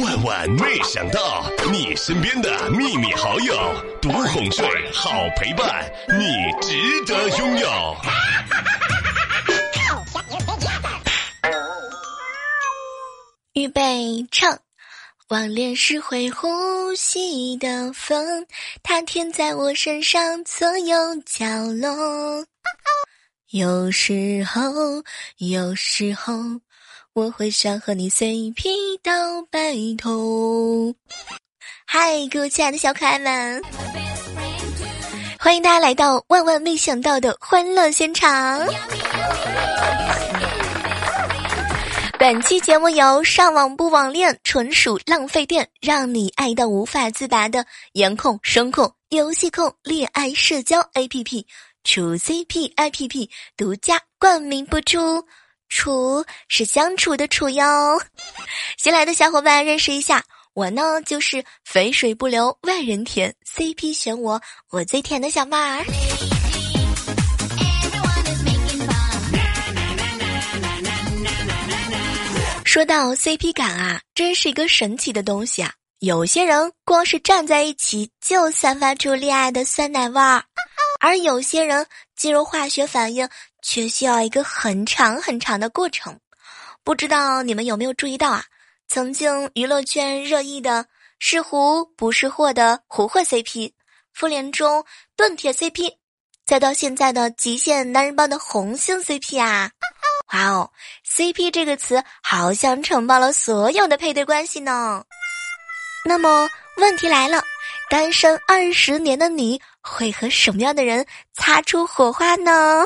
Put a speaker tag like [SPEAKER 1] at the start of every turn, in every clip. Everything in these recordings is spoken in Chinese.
[SPEAKER 1] 万万没想到，你身边的秘密好友，独哄睡，好陪伴，你值得拥有。
[SPEAKER 2] 预备唱，网恋是会呼吸的风，它甜在我身上所有角落。有时候，有时候。我会想和你 CP 到白头。嗨，各位亲爱的小可爱们，欢迎大家来到万万没想到的欢乐现场。本期节目由上网不网恋纯属浪费电，让你爱到无法自拔的颜控、声控、游戏控恋爱社交 APP 处 CP APP 独家冠名播出。处是相处的处哟，新来的小伙伴认识一下，我呢就是肥水不流外人田，CP 选我，我最甜的小妹儿。说到 CP 感啊，真是一个神奇的东西啊！有些人光是站在一起就散发出恋爱的酸奶味儿，而有些人进入化学反应。却需要一个很长很长的过程，不知道你们有没有注意到啊？曾经娱乐圈热议的是胡不是货的胡货 CP，复联中盾铁 CP，再到现在的极限男人帮的红星 CP 啊！哇哦，CP 这个词好像承包了所有的配对关系呢。那么问题来了，单身二十年的你会和什么样的人擦出火花呢？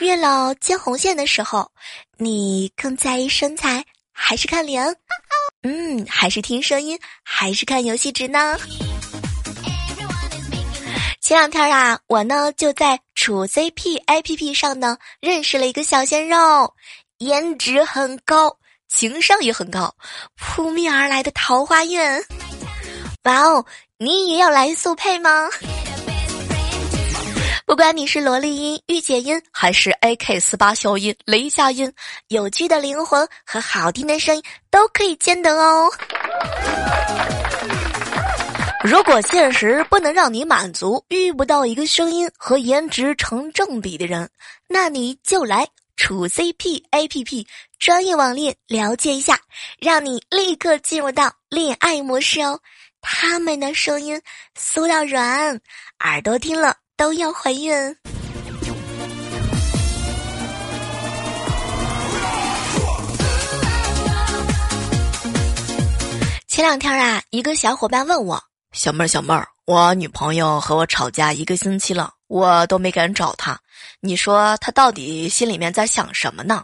[SPEAKER 2] 月老牵红线的时候，你更在意身材还是看脸？嗯，还是听声音，还是看游戏值呢？前两天啊，我呢就在处 CP APP 上呢认识了一个小鲜肉，颜值很高，情商也很高，扑面而来的桃花运。哇哦，你也要来速配吗？不管你是萝莉音、御姐音，还是 AK 四八消音、雷佳音，有趣的灵魂和好听的声音都可以兼得哦。如果现实不能让你满足，遇不到一个声音和颜值成正比的人，那你就来处 CP APP 专业网恋了解一下，让你立刻进入到恋爱模式哦。他们的声音酥到软，耳朵听了。都要怀孕。前两天啊，一个小伙伴问我：“小妹儿，小妹儿，我女朋友和我吵架一个星期了，我都没敢找她，你说她到底心里面在想什么呢？”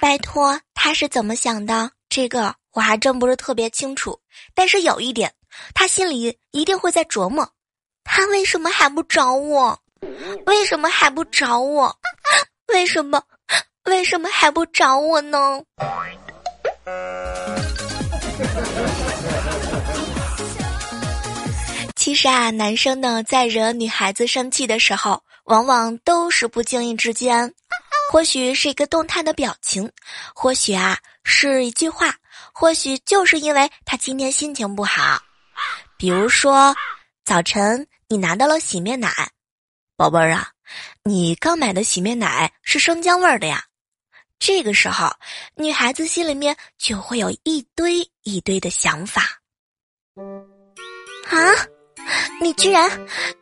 [SPEAKER 2] 拜托，她是怎么想的？这个我还真不是特别清楚。但是有一点，她心里一定会在琢磨。他为什么还不找我？为什么还不找我？为什么？为什么还不找我呢？其实啊，男生呢，在惹女孩子生气的时候，往往都是不经意之间，或许是一个动态的表情，或许啊是一句话，或许就是因为他今天心情不好，比如说早晨。你拿到了洗面奶，宝贝儿啊，你刚买的洗面奶是生姜味儿的呀。这个时候，女孩子心里面就会有一堆一堆的想法。啊，你居然，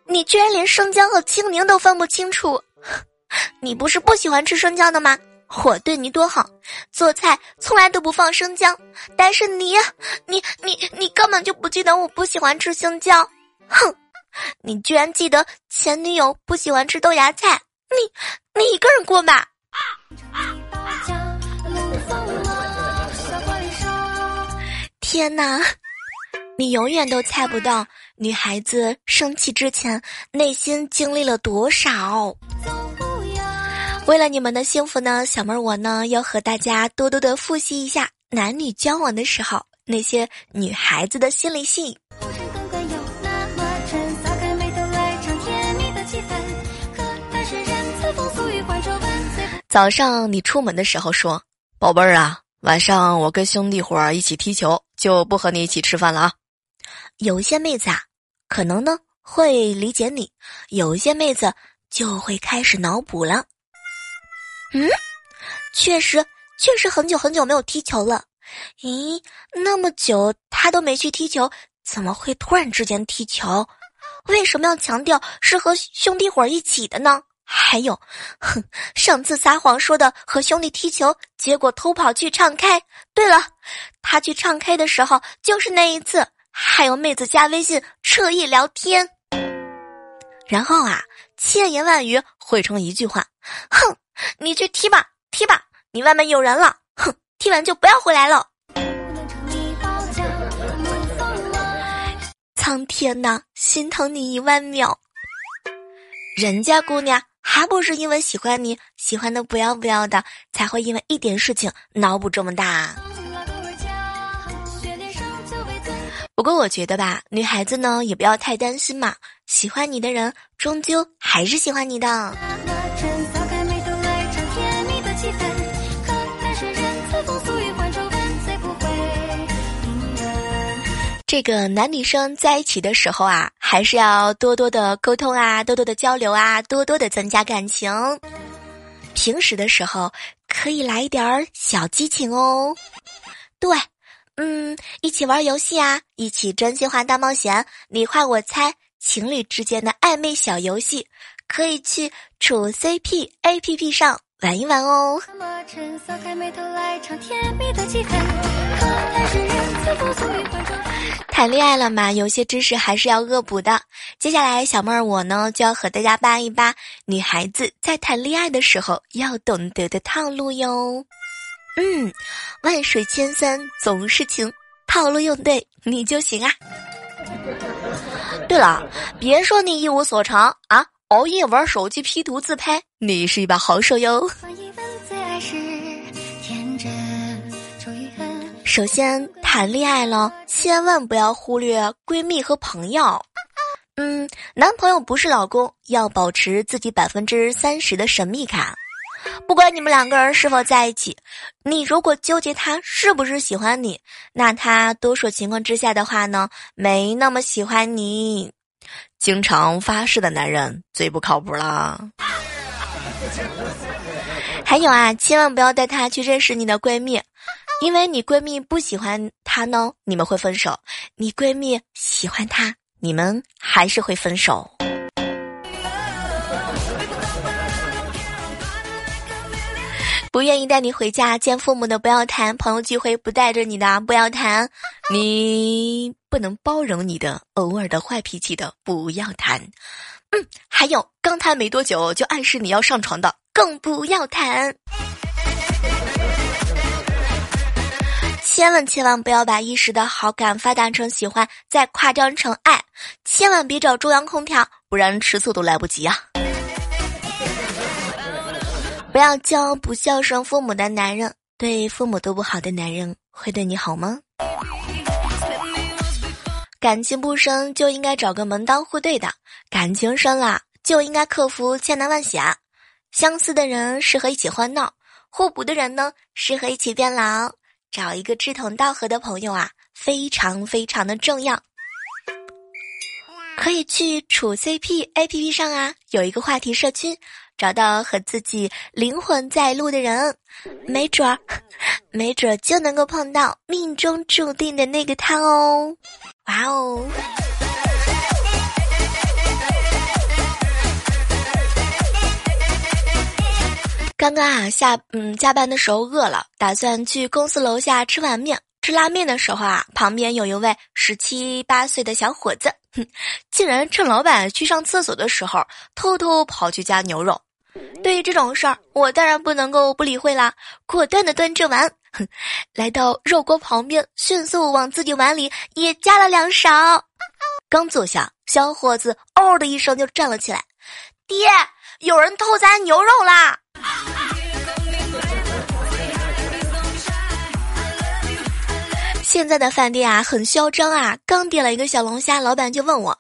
[SPEAKER 2] 你居然连生姜和青柠都分不清楚，你不是不喜欢吃生姜的吗？我对你多好，做菜从来都不放生姜，但是你，你，你，你根本就不记得我不喜欢吃生姜，哼。你居然记得前女友不喜欢吃豆芽菜？你你一个人过吧。天哪，你永远都猜不到女孩子生气之前内心经历了多少。为了你们的幸福呢，小妹儿我呢要和大家多多的复习一下男女交往的时候那些女孩子的心理戏。早上你出门的时候说：“宝贝儿啊，
[SPEAKER 3] 晚上我跟兄弟伙儿一起踢球，就不和你一起吃饭了啊。
[SPEAKER 2] 有些妹子啊，可能呢会理解你；有一些妹子就会开始脑补了。嗯，确实，确实很久很久没有踢球了。咦，那么久他都没去踢球，怎么会突然之间踢球？为什么要强调是和兄弟伙一起的呢？还有，哼，上次撒谎说的和兄弟踢球，结果偷跑去唱 K。对了，他去唱 K 的时候就是那一次。还有妹子加微信彻夜聊天，然后啊，千言万语汇成一句话：哼，你去踢吧，踢吧，你外面有人了。哼，踢完就不要回来了。苍天呐，心疼你一万秒。人家姑娘还不是因为喜欢你，喜欢的不要不要的，才会因为一点事情脑补这么大。不过我觉得吧，女孩子呢也不要太担心嘛，喜欢你的人终究还是喜欢你的。这个男女生在一起的时候啊，还是要多多的沟通啊，多多的交流啊，多多的增加感情。平时的时候可以来一点小激情哦。对，嗯，一起玩游戏啊，一起真心话大冒险，你画我猜，情侣之间的暧昧小游戏，可以去处 CP APP 上玩一玩哦。谈恋爱了嘛，有些知识还是要恶补的。接下来，小妹儿我呢就要和大家扒一扒女孩子在谈恋爱的时候要懂得的套路哟。嗯，万水千山总是情，套路用对你就行啊。对了，别说你一无所长啊，熬夜玩手机 P 图自拍，你是一把好手哟。首先，谈恋爱了，千万不要忽略闺蜜和朋友。嗯，男朋友不是老公，要保持自己百分之三十的神秘感。不管你们两个人是否在一起，你如果纠结他是不是喜欢你，那他多数情况之下的话呢，没那么喜欢你。经常发誓的男人最不靠谱了。还有啊，千万不要带他去认识你的闺蜜。因为你闺蜜不喜欢他呢，你们会分手；你闺蜜喜欢他，你们还是会分手。不愿意带你回家见父母的不要谈，朋友聚会不带着你的不要谈，你不能包容你的偶尔的坏脾气的不要谈。嗯，还有刚谈没多久就暗示你要上床的，更不要谈。千万千万不要把一时的好感发展成喜欢，再夸张成爱。千万别找中央空调，不然吃醋都来不及啊！不要交不孝顺父母的男人，对父母都不好的男人会对你好吗？感情不深就应该找个门当户对的，感情深了就应该克服千难万险。相似的人适合一起欢闹，互补的人呢适合一起变老。找一个志同道合的朋友啊，非常非常的重要。可以去处 CP A P P 上啊，有一个话题社区，找到和自己灵魂在路的人，没准儿，没准儿就能够碰到命中注定的那个他哦！哇哦！刚刚啊下嗯加班的时候饿了，打算去公司楼下吃碗面。吃拉面的时候啊，旁边有一位十七八岁的小伙子，哼，竟然趁老板去上厕所的时候，偷偷跑去加牛肉。对于这种事儿，我当然不能够不理会啦，果断的端着碗，哼，来到肉锅旁边，迅速往自己碗里也加了两勺。刚坐下，小伙子嗷的一声就站了起来，爹，有人偷咱牛肉啦！现在的饭店啊，很嚣张啊！刚点了一个小龙虾，老板就问我：“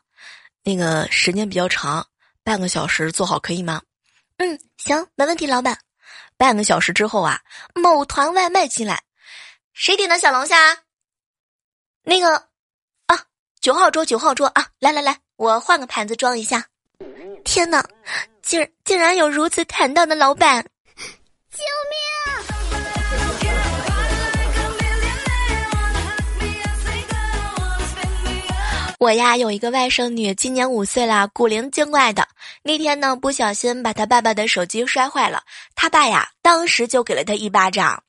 [SPEAKER 2] 那个时间比较长，半个小时做好可以吗？”“嗯，行，没问题，老板。”半个小时之后啊，某团外卖进来，谁点的小龙虾？那个啊，九号桌，九号桌啊！来来来，我换个盘子装一下。天哪，竟竟然有如此坦荡的老板！我呀有一个外甥女，今年五岁了，古灵精怪的。那天呢，不小心把她爸爸的手机摔坏了，她爸呀当时就给了她一巴掌。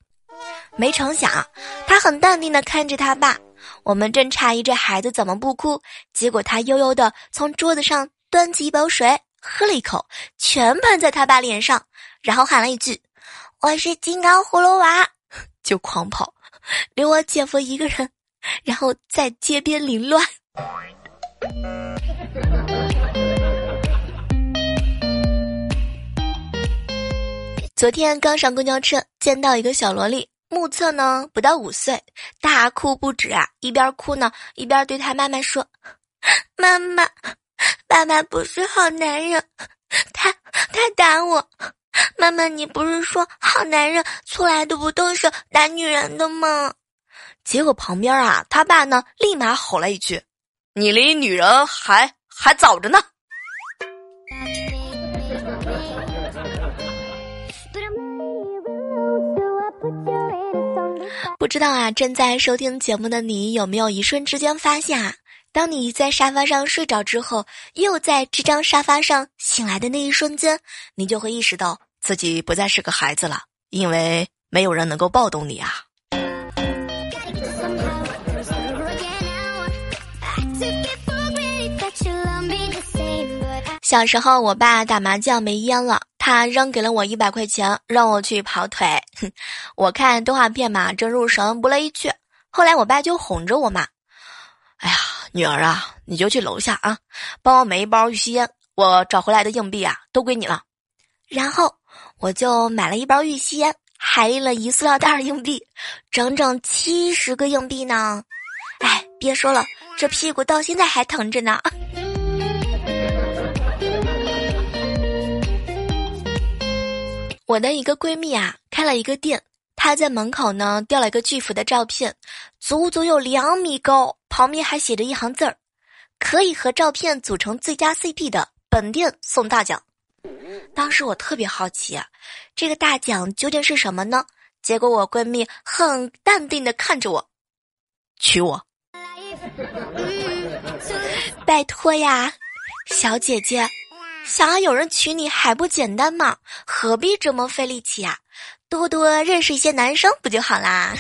[SPEAKER 2] 没成想，她很淡定的看着她爸。我们正诧异这孩子怎么不哭，结果她悠悠的从桌子上端起一包水，喝了一口，全喷在她爸脸上，然后喊了一句：“我是金刚葫芦娃”，就狂跑，留我姐夫一个人，然后在街边凌乱。昨天刚上公交车，见到一个小萝莉，目测呢不到五岁，大哭不止啊！一边哭呢，一边对他妈妈说：“妈妈，爸爸不是好男人，他他打我。妈妈，你不是说好男人出来的不都是打女人的吗？”结果旁边啊，他爸呢立马吼了一句。你离女人还还早着呢。不知道啊，正在收听节目的你有没有一瞬之间发现啊？当你在沙发上睡着之后，又在这张沙发上醒来的那一瞬间，你就会意识到自己不再是个孩子了，因为没有人能够抱动你啊。小时候，我爸打麻将没烟了，他扔给了我一百块钱，让我去跑腿。我看动画片嘛，正入神，不乐意去。后来我爸就哄着我嘛：“哎呀，女儿啊，你就去楼下啊，帮我买一包玉溪烟，我找回来的硬币啊，都归你了。”然后我就买了一包玉溪烟，还拎了一塑料袋硬币，整整七十个硬币呢。哎，别说了，这屁股到现在还疼着呢。我的一个闺蜜啊，开了一个店，她在门口呢吊了一个巨幅的照片，足足有两米高，旁边还写着一行字儿：“可以和照片组成最佳 CP 的，本店送大奖。”当时我特别好奇，啊这个大奖究竟是什么呢？结果我闺蜜很淡定的看着我，娶我，拜托呀，小姐姐。想要有人娶你还不简单吗？何必这么费力气呀？多多认识一些男生不就好啦？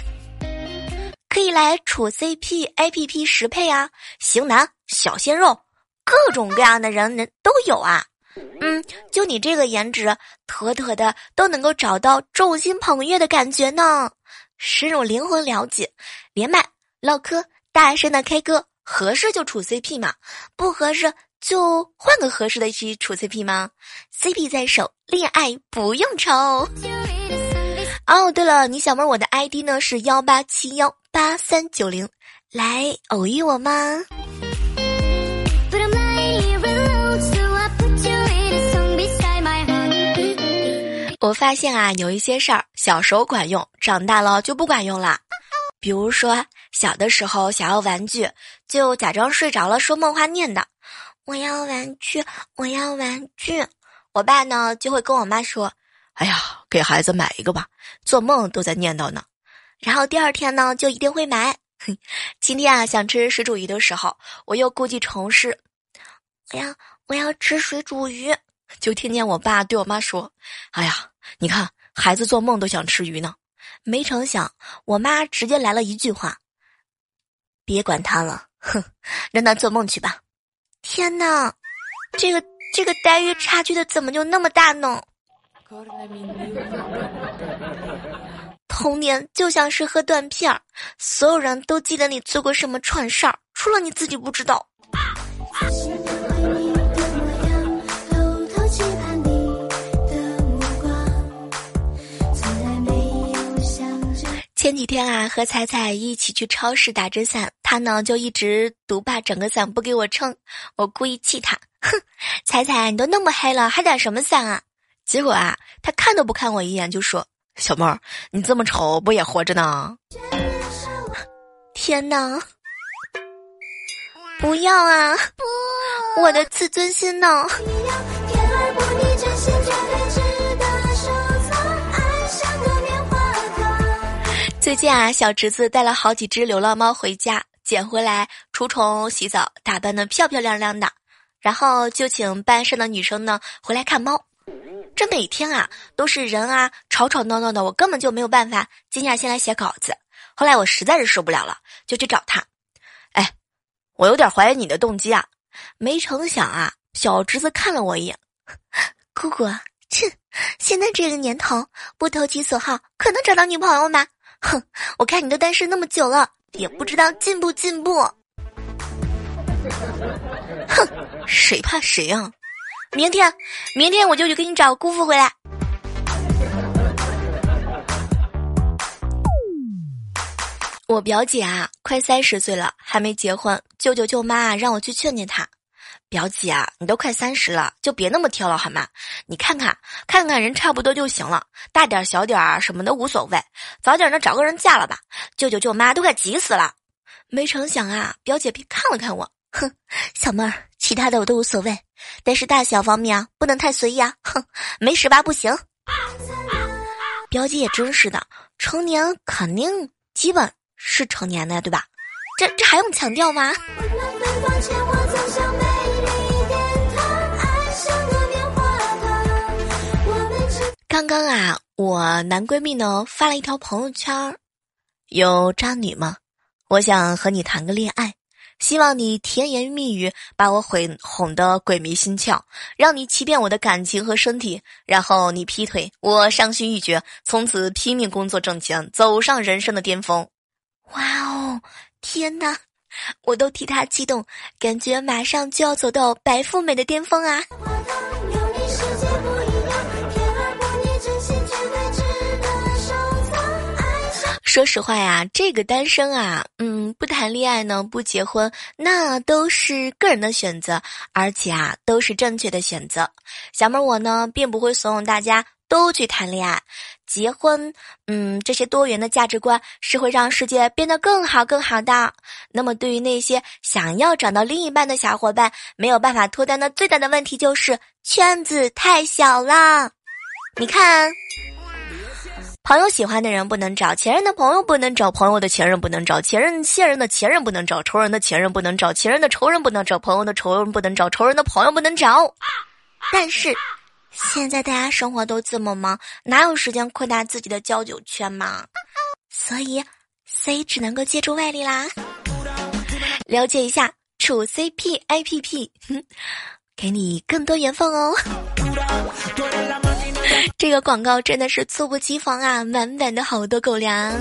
[SPEAKER 2] 可以来处 CP APP 十配啊，型男、小鲜肉，各种各样的人人都有啊。嗯，就你这个颜值，妥妥的都能够找到众星捧月的感觉呢。深入灵魂了解，连麦唠嗑，大声的 K 歌，合适就处 CP 嘛，不合适。就换个合适的去处 CP 吗？CP 在手，恋爱不用愁。哦，对了，你想问我的 ID 呢？是幺八七幺八三九零，来偶遇我吗？我发现啊，有一些事儿小时候管用，长大了就不管用了。比如说，小的时候想要玩具，就假装睡着了，说梦话念叨。我要玩具，我要玩具。我爸呢就会跟我妈说：“哎呀，给孩子买一个吧，做梦都在念叨呢。”然后第二天呢就一定会买。今天啊想吃水煮鱼的时候，我又故技重施，我要我要吃水煮鱼，就听见我爸对我妈说：“哎呀，你看孩子做梦都想吃鱼呢。”没成想，我妈直接来了一句话：“别管他了，哼，让他做梦去吧。”天哪，这个这个待遇差距的怎么就那么大呢？童年就像是喝断片儿，所有人都记得你做过什么蠢事儿，除了你自己不知道。前几天啊，和彩彩一起去超市打针伞，他呢就一直独霸整个伞不给我撑，我故意气他，哼，彩彩你都那么黑了，还打什么伞啊？结果啊，他看都不看我一眼就说：“小妹儿，你这么丑不也活着呢？”天哪！不要啊！不，我的自尊心呢？最近啊，小侄子带了好几只流浪猫回家，捡回来除虫、洗澡，打扮的漂漂亮亮的，然后就请班上的女生呢回来看猫。这每天啊都是人啊吵吵闹闹的，我根本就没有办法静下心来写稿子。后来我实在是受不了了，就去找他。哎，我有点怀疑你的动机啊！没成想啊，小侄子看了我一眼，姑姑，切，现在这个年头不投其所好，可能找到女朋友吗？哼，我看你都单身那么久了，也不知道进不进步。哼，谁怕谁啊！明天，明天我就去给你找姑父回来。我表姐啊，快三十岁了，还没结婚，舅舅舅妈让我去劝劝她。表姐啊，你都快三十了，就别那么挑了好吗？你看看，看看人差不多就行了，大点小点儿什么的无所谓，早点的找个人嫁了吧。舅舅舅妈都快急死了。没成想啊，表姐看了看我，哼，小妹儿，其他的我都无所谓，但是大小方面啊，不能太随意啊。哼，没十八不行。表姐也真是的，成年肯定基本是成年的呀，对吧？这这还用强调吗？刚刚啊，我男闺蜜呢发了一条朋友圈有渣女吗？我想和你谈个恋爱，希望你甜言蜜语把我哄哄得鬼迷心窍，让你欺骗我的感情和身体，然后你劈腿，我伤心欲绝，从此拼命工作挣钱，走上人生的巅峰。哇哦，天哪，我都替他激动，感觉马上就要走到白富美的巅峰啊！说实话呀，这个单身啊，嗯，不谈恋爱呢，不结婚，那都是个人的选择，而且啊，都是正确的选择。小妹儿我呢，并不会怂恿大家都去谈恋爱、结婚，嗯，这些多元的价值观是会让世界变得更好、更好的。那么，对于那些想要找到另一半的小伙伴，没有办法脱单的最大的问题就是圈子太小了。你看。朋友喜欢的人不能找，前任的朋友不能找，朋友的前任不能找，前任现任的前任不能找，仇人的前任不能找，前任的仇人不能找，朋友的仇人不能找，仇人的朋友不能找。但是，现在大家生活都这么忙，哪有时间扩大自己的交友圈嘛？所以，C 只能够借助外力啦。了解一下处 CP APP，给你更多缘分哦。这个广告真的是猝不及防啊！满满的好多狗粮。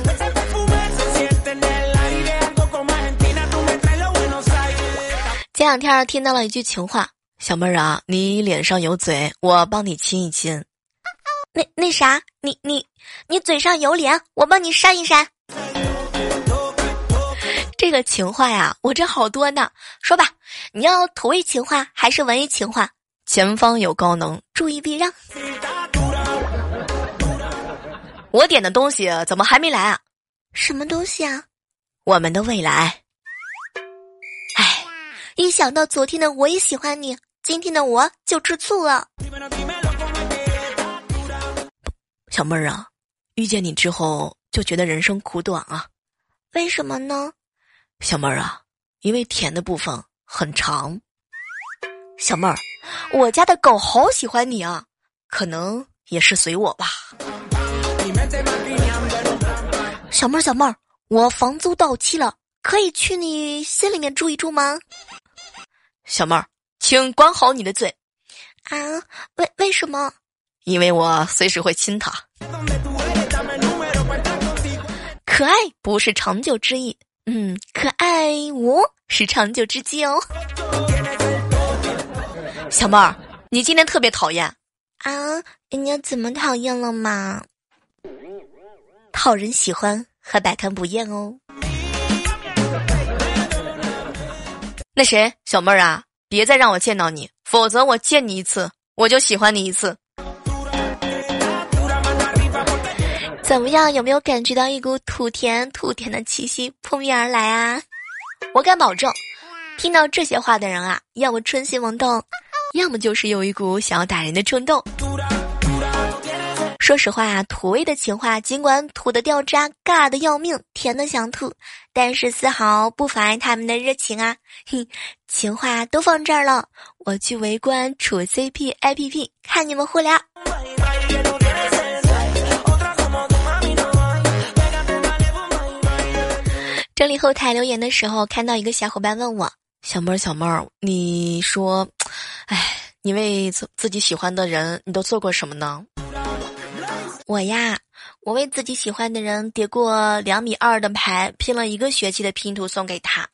[SPEAKER 2] 前两天听到了一句情话：“小妹儿啊，你脸上有嘴，我帮你亲一亲。”那那啥，你你你嘴上有脸，我帮你扇一扇。这个情话呀，我这好多呢。说吧，你要土味情话还是文艺情话？前方有高能，注意避让。我点的东西怎么还没来啊？什么东西啊？我们的未来。哎，一想到昨天的我也喜欢你，今天的我就吃醋了。小妹儿啊，遇见你之后就觉得人生苦短啊。为什么呢？小妹儿啊，因为甜的部分很长。小妹儿，我家的狗好喜欢你啊，可能也是随我吧。小妹儿，小妹儿，我房租到期了，可以去你心里面住一住吗？小妹儿，请管好你的嘴。啊，为为什么？因为我随时会亲他。可爱不是长久之意，嗯，可爱我是长久之计哦。小妹儿，你今天特别讨厌啊？人家怎么讨厌了嘛？讨人喜欢。和百看不厌哦。那谁，小妹儿啊，别再让我见到你，否则我见你一次，我就喜欢你一次。怎么样？有没有感觉到一股土甜土甜的气息扑面而来啊？我敢保证，听到这些话的人啊，要么春心萌动，要么就是有一股想要打人的冲动。说实话，土味的情话尽管土的掉渣、尬的要命、甜的想吐，但是丝毫不妨碍他们的热情啊！哼，情话都放这儿了，我去围观处 CP APP，看你们互聊。整理后台留言的时候，看到一个小伙伴问我：“小妹儿，小妹儿，你说，哎，你为自自己喜欢的人，你都做过什么呢？”我呀，我为自己喜欢的人叠过两米二的牌，拼了一个学期的拼图送给他。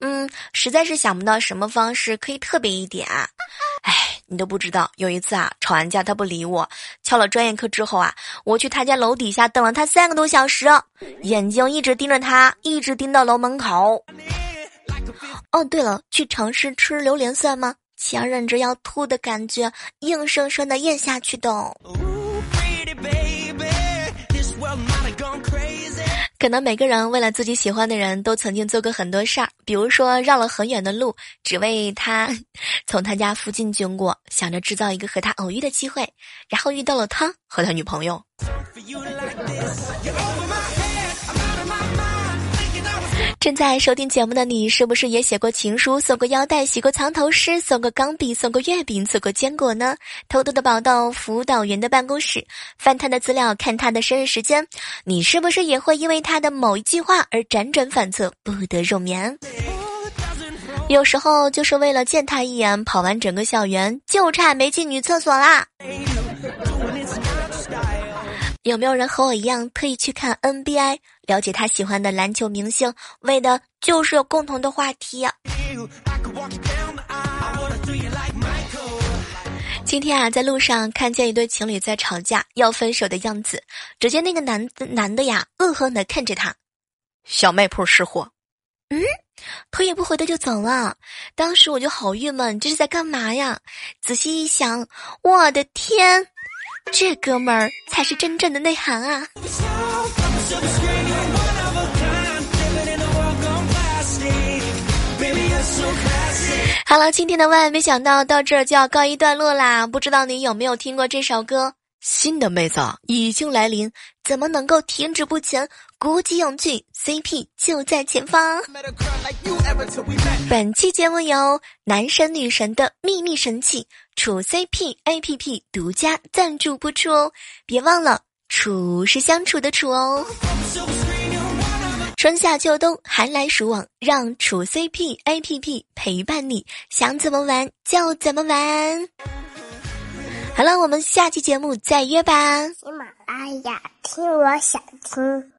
[SPEAKER 2] 嗯，实在是想不到什么方式可以特别一点。哎，你都不知道，有一次啊，吵完架他不理我，翘了专业课之后啊，我去他家楼底下等了他三个多小时，眼睛一直盯着他，一直盯到楼门口。哦，对了，去尝试吃榴莲算吗？强忍着要吐的感觉，硬生生的咽下去的。可能每个人为了自己喜欢的人都曾经做过很多事儿，比如说绕了很远的路，只为他 从他家附近经过，想着制造一个和他偶遇的机会，然后遇到了他和他女朋友。正在收听节目的你，是不是也写过情书、送过腰带、写过藏头诗、送过钢笔、送过月饼、送过坚果呢？偷偷的跑到辅导员的办公室，翻他的资料，看他的生日时间。你是不是也会因为他的某一句话而辗转反侧，不得入眠？有时候就是为了见他一眼，跑完整个校园，就差没进女厕所啦。有没有人和我一样特意去看 NBA，了解他喜欢的篮球明星，为的就是有共同的话题？今天啊，在路上看见一对情侣在吵架，要分手的样子。只见那个男男的呀，恶狠的看着他，
[SPEAKER 3] 小卖铺失货。
[SPEAKER 2] 嗯，头也不回的就走了。当时我就好郁闷，这是在干嘛呀？仔细一想，我的天！这哥们儿才是真正的内涵啊！好了，今天的万万没想到到这儿就要告一段落啦。不知道你有没有听过这首歌？
[SPEAKER 3] 新的妹子已经来临，
[SPEAKER 2] 怎么能够停止不前？鼓起勇气，CP 就在前方。本期节目由男神女神的秘密神器处 CP APP 独家赞助播出哦！别忘了，处是相处的处哦。春夏秋冬，寒来暑往，让处 CP APP 陪伴你，想怎么玩就怎么玩。好了，我们下期节目再约吧。
[SPEAKER 4] 喜马拉雅，听我想听。